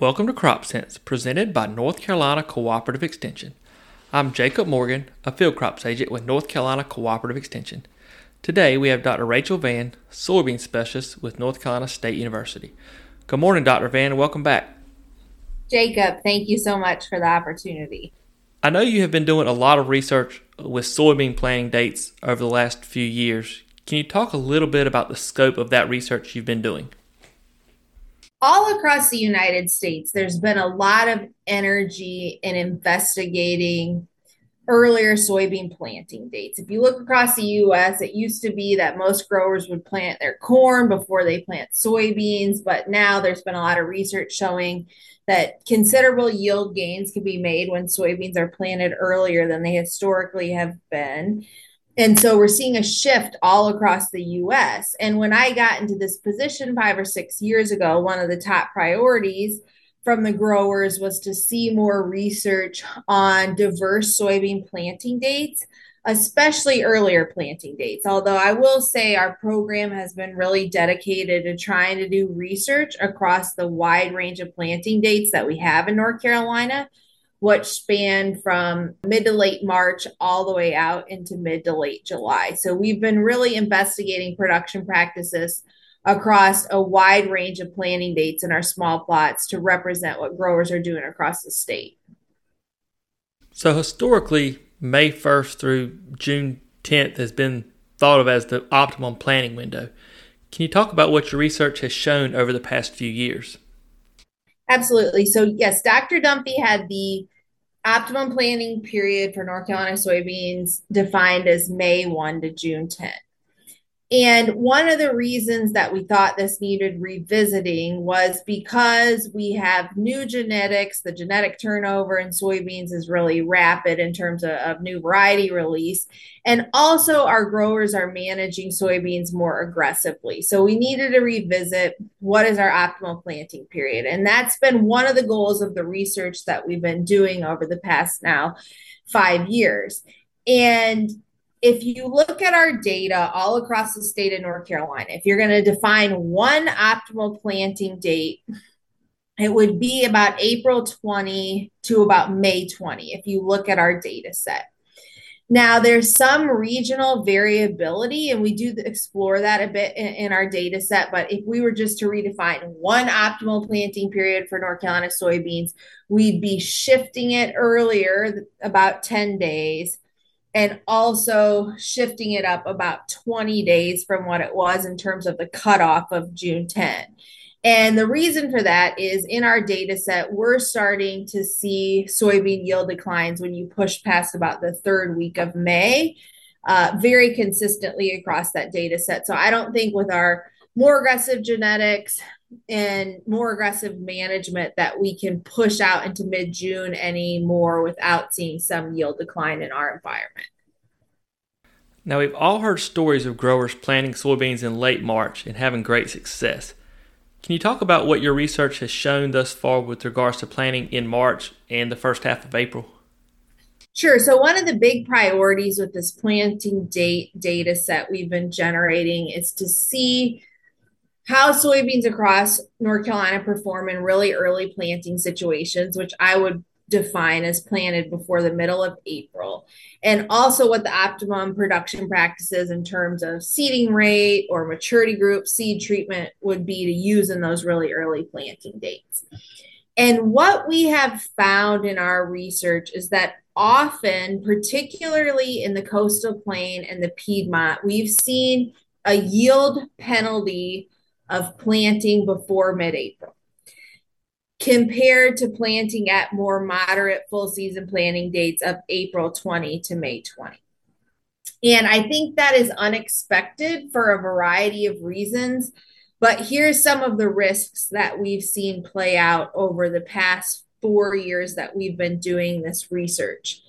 Welcome to Crop Sense, presented by North Carolina Cooperative Extension. I'm Jacob Morgan, a field crops agent with North Carolina Cooperative Extension. Today we have Dr. Rachel Vann, soybean specialist with North Carolina State University. Good morning, Dr. Vann, and welcome back. Jacob, thank you so much for the opportunity. I know you have been doing a lot of research with soybean planting dates over the last few years. Can you talk a little bit about the scope of that research you've been doing? All across the United States, there's been a lot of energy in investigating earlier soybean planting dates. If you look across the US, it used to be that most growers would plant their corn before they plant soybeans, but now there's been a lot of research showing that considerable yield gains can be made when soybeans are planted earlier than they historically have been. And so we're seeing a shift all across the US. And when I got into this position five or six years ago, one of the top priorities from the growers was to see more research on diverse soybean planting dates, especially earlier planting dates. Although I will say our program has been really dedicated to trying to do research across the wide range of planting dates that we have in North Carolina which span from mid to late March all the way out into mid to late July. So we've been really investigating production practices across a wide range of planting dates in our small plots to represent what growers are doing across the state. So historically, May 1st through June 10th has been thought of as the optimum planting window. Can you talk about what your research has shown over the past few years? Absolutely. So, yes, Dr. Dunphy had the optimum planting period for North Carolina soybeans defined as May 1 to June 10. And one of the reasons that we thought this needed revisiting was because we have new genetics. The genetic turnover in soybeans is really rapid in terms of, of, new variety release. And also, our growers are managing soybeans more aggressively. So, we needed to revisit what is our optimal planting period. And that's been one of the goals of the research that we've been doing over the past now five years. And if you look at our data all across the state of North Carolina, if you're going to define one optimal planting date, it would be about April 20 to about May 20 if you look at our data set. Now, there's some regional variability, and we do explore that a bit in, in, our data set. But if we were just to redefine one optimal planting period for North Carolina soybeans, we'd be shifting it earlier, about 10 days, and also shifting it up about 20 days from what it was in terms of the cutoff of June 10. And the reason for that is in our data set, we're starting to see soybean yield declines when you push past about the third week of May, uh, very consistently across that data set. So I don't think with our more aggressive genetics, and more aggressive management that we can push out into mid June anymore without seeing some yield decline in our environment. Now, we've all heard stories of growers planting soybeans in late March and having great success. Can you talk about what your research has shown thus far with regards to planting in March and the first half of April? Sure. So, one of the big priorities with this planting date data set we've been generating is to see how soybeans across North Carolina perform in really early planting situations, which I would define as planted before the middle of April, and also what the optimum production practices in terms of seeding rate or maturity group seed treatment would be to use in those really early planting dates. And what we have found in our research is that often, particularly in the coastal plain and the Piedmont, we've seen a yield penalty of planting before mid April compared to planting at more moderate full season planting dates of April 20 to May 20. And I think that is unexpected for a variety of reasons. But here's some of the risks that we've seen play out over the past four years that we've been doing this research.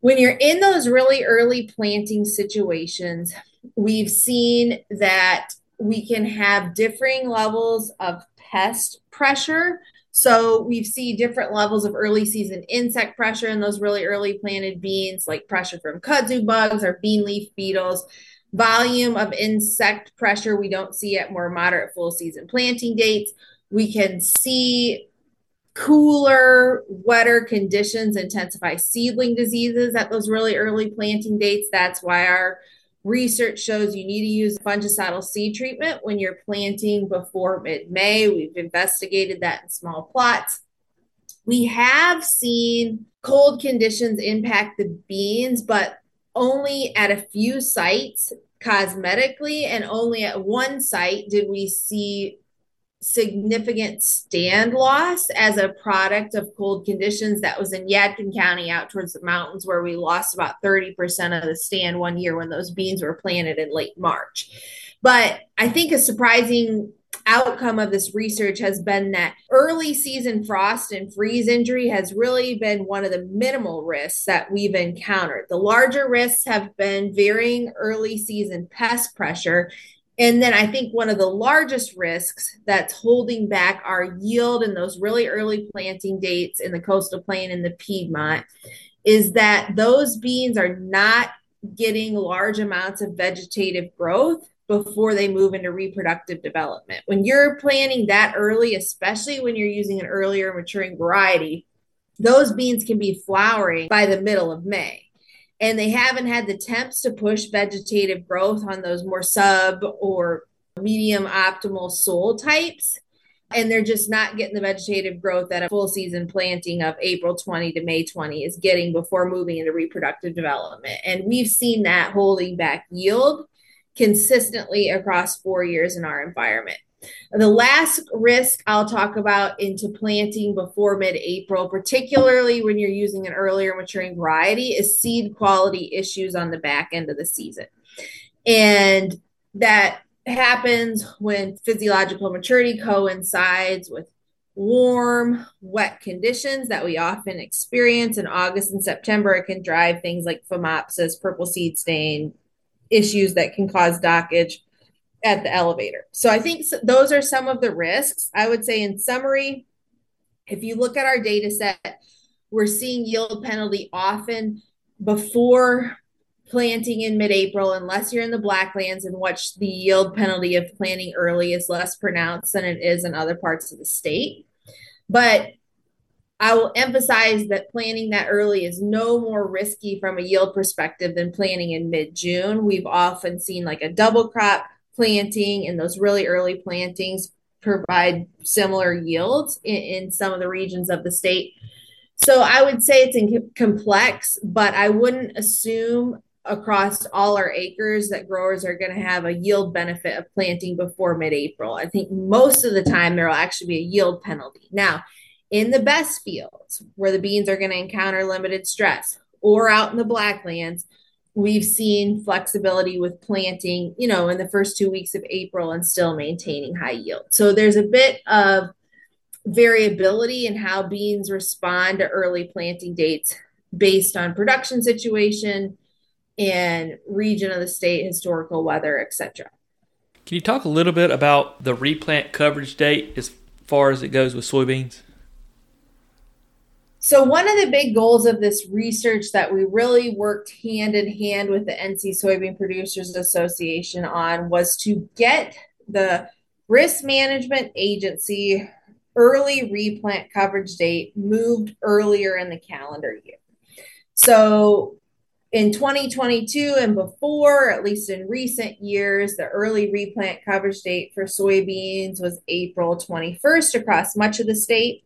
When you're in those really early planting situations, we've seen that we can have differing levels of pest pressure. So we see different levels of early season insect pressure in those really early planted beans, like pressure from kudzu bugs or bean leaf beetles. Volume of insect pressure we don't see at more moderate full season planting dates. We can see cooler, wetter conditions intensify seedling diseases at those really early planting dates. That's why our research shows you need to use fungicidal seed treatment when you're planting before mid May. We've investigated that in small plots. We have seen cold conditions impact the beans, but only at a few sites cosmetically, and only at one site did we see significant stand loss as a product of cold conditions that was in Yadkin County out towards the mountains where we lost about 30% of the stand one year when those beans were planted in late March. But I think a surprising outcome of this research has been that early season frost and freeze injury has really been one of the minimal risks that we've encountered. The larger risks have been varying early season pest pressure and then I think one of the largest risks that's holding back our yield in those really early planting dates in the coastal plain and the Piedmont is that those beans are not getting large amounts of vegetative growth before they move into reproductive development. When you're planting that early, especially when you're using an earlier maturing variety, those beans can be flowering by the middle of May and they haven't had the temps to push vegetative growth on those more sub or medium optimal soil types. And they're just not getting the vegetative growth that a full season planting of April 20 to May 20 is getting before moving into reproductive development. And we've seen that holding back yield consistently across four years in our environment. The last risk I'll talk about into planting before mid April, particularly when you're using an earlier maturing variety, is seed quality issues on the back end of the season. And that happens when physiological maturity coincides with warm, wet conditions that we often experience in August and September. It can drive things like phomopsis, purple seed stain, issues that can cause dockage at the elevator. So I think those are some of the risks. I would say, in summary, if you look at our data set, we're seeing yield penalty often before planting in mid-April, unless you're in the Blacklands, in which the yield penalty of planting early is less pronounced than it is in other parts of the state. But I will emphasize that planting that early is no more risky from a yield perspective than planting in mid June. We've often seen like a double crop planting and those really early plantings provide similar yields in, in some of the regions of the state. So I would say it's in complex, but I wouldn't assume across all our acres that growers are going to have a yield benefit of planting before mid-April. I think most of the time there will actually be a yield penalty. Now, in the best fields where the beans are going to encounter limited stress or out in the blacklands, we've seen flexibility with planting, you know, in the first two weeks of April and still maintaining high yield. So there's a bit of variability in how beans respond to early planting dates based on production situation and region of the state, historical weather, etc. Can you talk a little bit about the replant coverage date as far as it goes with soybeans? So, one of the big goals of this research that we really worked hand in hand with the NC Soybean Producers Association on was to get the risk management agency early replant coverage date moved earlier in the calendar year. So, in 2022 and before, at least in recent years, the early replant coverage date for soybeans was April 21st across much of the state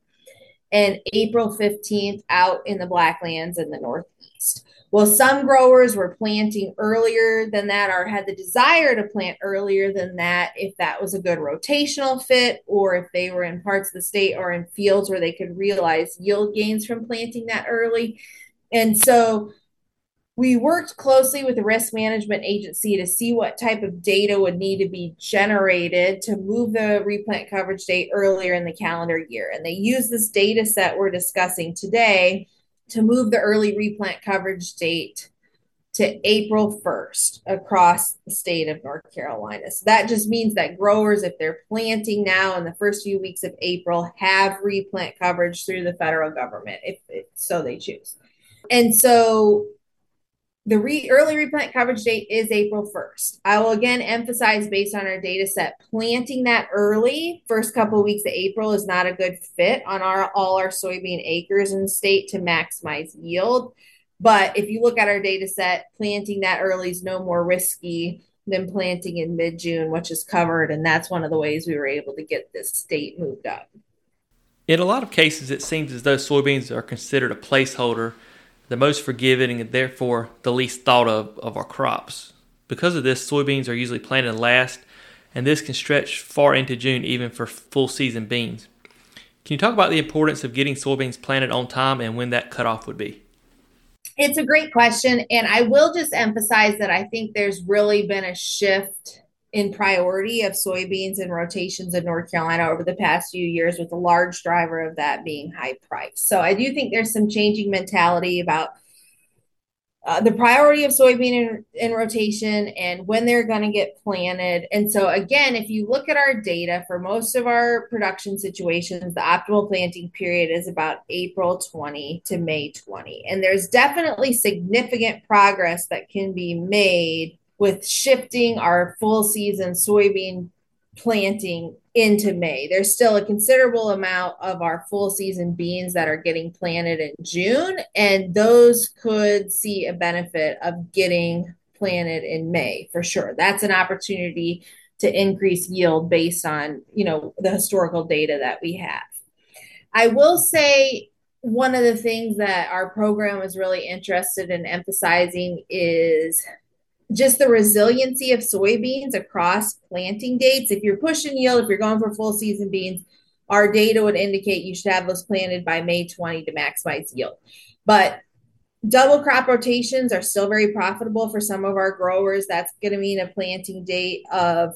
and April 15th out in the Blacklands in the Northeast. Well, some growers were planting earlier than that or had the desire to plant earlier than that if that was a good rotational fit or if they were in parts of the state or in fields where they could realize yield gains from planting that early. And so we worked closely with the risk management agency to see what type of data would need to be generated to move the replant coverage date earlier in the calendar year. And they used this data set we're discussing today to move the early replant coverage date to April 1st across the state of North Carolina. So that just means that growers, if they're planting now in the first few weeks of April, have replant coverage through the federal government, if, if so they choose. And so the re- early replant coverage date is April 1st. I will again emphasize based on our data set, planting that early, first couple of weeks of April is not a good fit on our all our soybean acres in the state to maximize yield. But if you look at our data set, planting that early is no more risky than planting in mid June, which is covered. And that's one of the ways we were able to get this state moved up. In a lot of cases, it seems as though soybeans are considered a placeholder the most forgiving and therefore the least thought of of our crops. Because of this, soybeans are usually planted last, and this can stretch far into June even for full season beans. Can you talk about the importance of getting soybeans planted on time and when that cutoff would be? It's a great question. And I will just emphasize that I think there's really been a shift in priority of soybeans and rotations in North Carolina over the past few years, with a large driver of that being high price. So I do think there's some changing mentality about uh, the priority of soybean in, in rotation and when they're going to get planted. And so, again, if you look at our data for most of our production situations, the optimal planting period is about April 20 to May 20. And there's definitely significant progress that can be made with shifting our full season soybean planting into May. There's still a considerable amount of our full season beans that are getting planted in June, and those could see a benefit of getting planted in May for sure. That's an opportunity to increase yield based on, you know, the historical data that we have. I will say one of the things that our program is really interested in emphasizing is just the resiliency of soybeans across planting dates. If you're pushing yield, if you're going for full season beans, our data would indicate you should have those planted by May 20 to maximize yield. But double crop rotations are still very profitable for some of our growers. That's going to mean a planting date of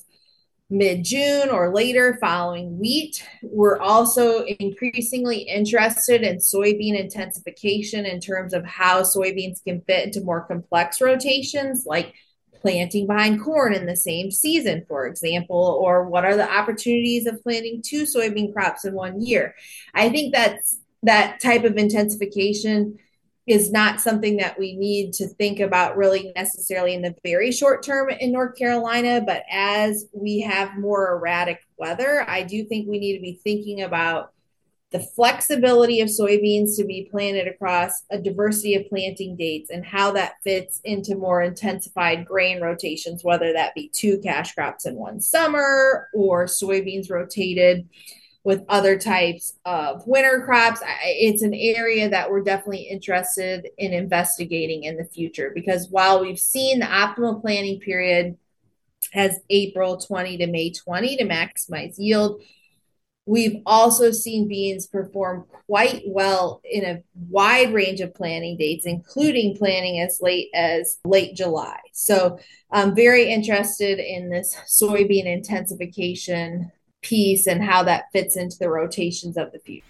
mid June or later following wheat. We're also increasingly interested in soybean intensification in terms of how soybeans can fit into more complex rotations, like planting behind corn in the same season, for example, or what are the opportunities of planting two soybean crops in one year. I think that's that type of intensification is not something that we need to think about really necessarily in the very short term in North Carolina. But as we have more erratic weather, I do think we need to be thinking about the flexibility of soybeans to be planted across a diversity of planting dates and how that fits into more intensified grain rotations, whether that be two cash crops in one summer or soybeans rotated with other types of winter crops. It's an area that we're definitely interested in investigating in the future because while we've seen the optimal planting period as April 20 to May 20 to maximize yield, we've also seen beans perform quite well in a wide range of planting dates, including planting as late as late July. So I'm very interested in this soybean intensification piece and how that fits into the rotations of the future.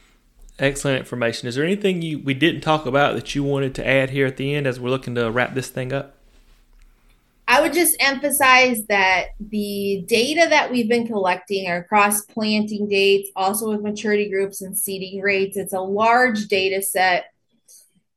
Excellent information. Is there anything you we didn't talk about that you wanted to add here at the end as we're looking to wrap this thing up? I would just emphasize that the data that we've been collecting are across planting dates, also with maturity groups and seeding rates. It's a large data set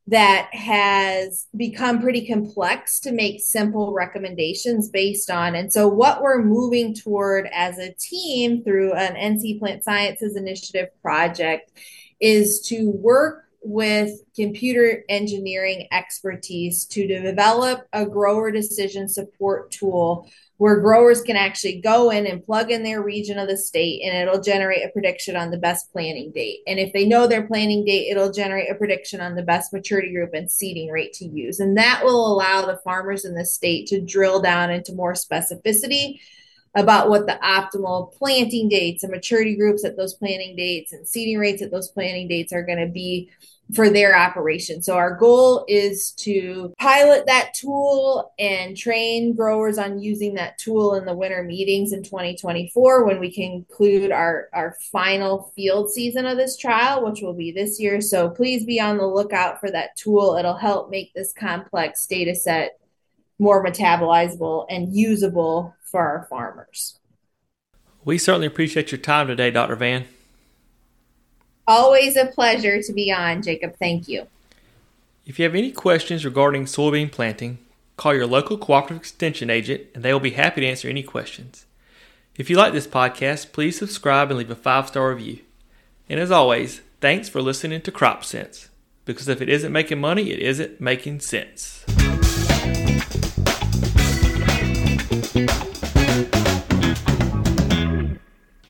that has become pretty complex to make simple recommendations based on. And so, what we're moving toward as a team through an NC Plant Sciences Initiative project is to work with computer engineering expertise to develop a grower decision support tool where growers can actually go in and plug in their region of the state and it'll generate a prediction on the best planting date. And if they know their planting date, it'll generate a prediction on the best maturity group and seeding rate to use. And that will allow the farmers in the state to drill down into more specificity about what the optimal planting dates and maturity groups at those planting dates and seeding rates at those planting dates are going to be for their operation. So our goal is to pilot that tool and train growers on using that tool in the winter meetings in 2024 when we conclude our our final field season of this trial, which will be this year. So please be on the lookout for that tool. It'll help make this complex data set more metabolizable and usable for our farmers. We certainly appreciate your time today, Dr. Vann. Always a pleasure to be on, Jacob. Thank you. If you have any questions regarding soybean planting, call your local cooperative extension agent and they will be happy to answer any questions. If you like this podcast, please subscribe and leave a five star review. And as always, thanks for listening to Crop Sense, because if it isn't making money, it isn't making sense.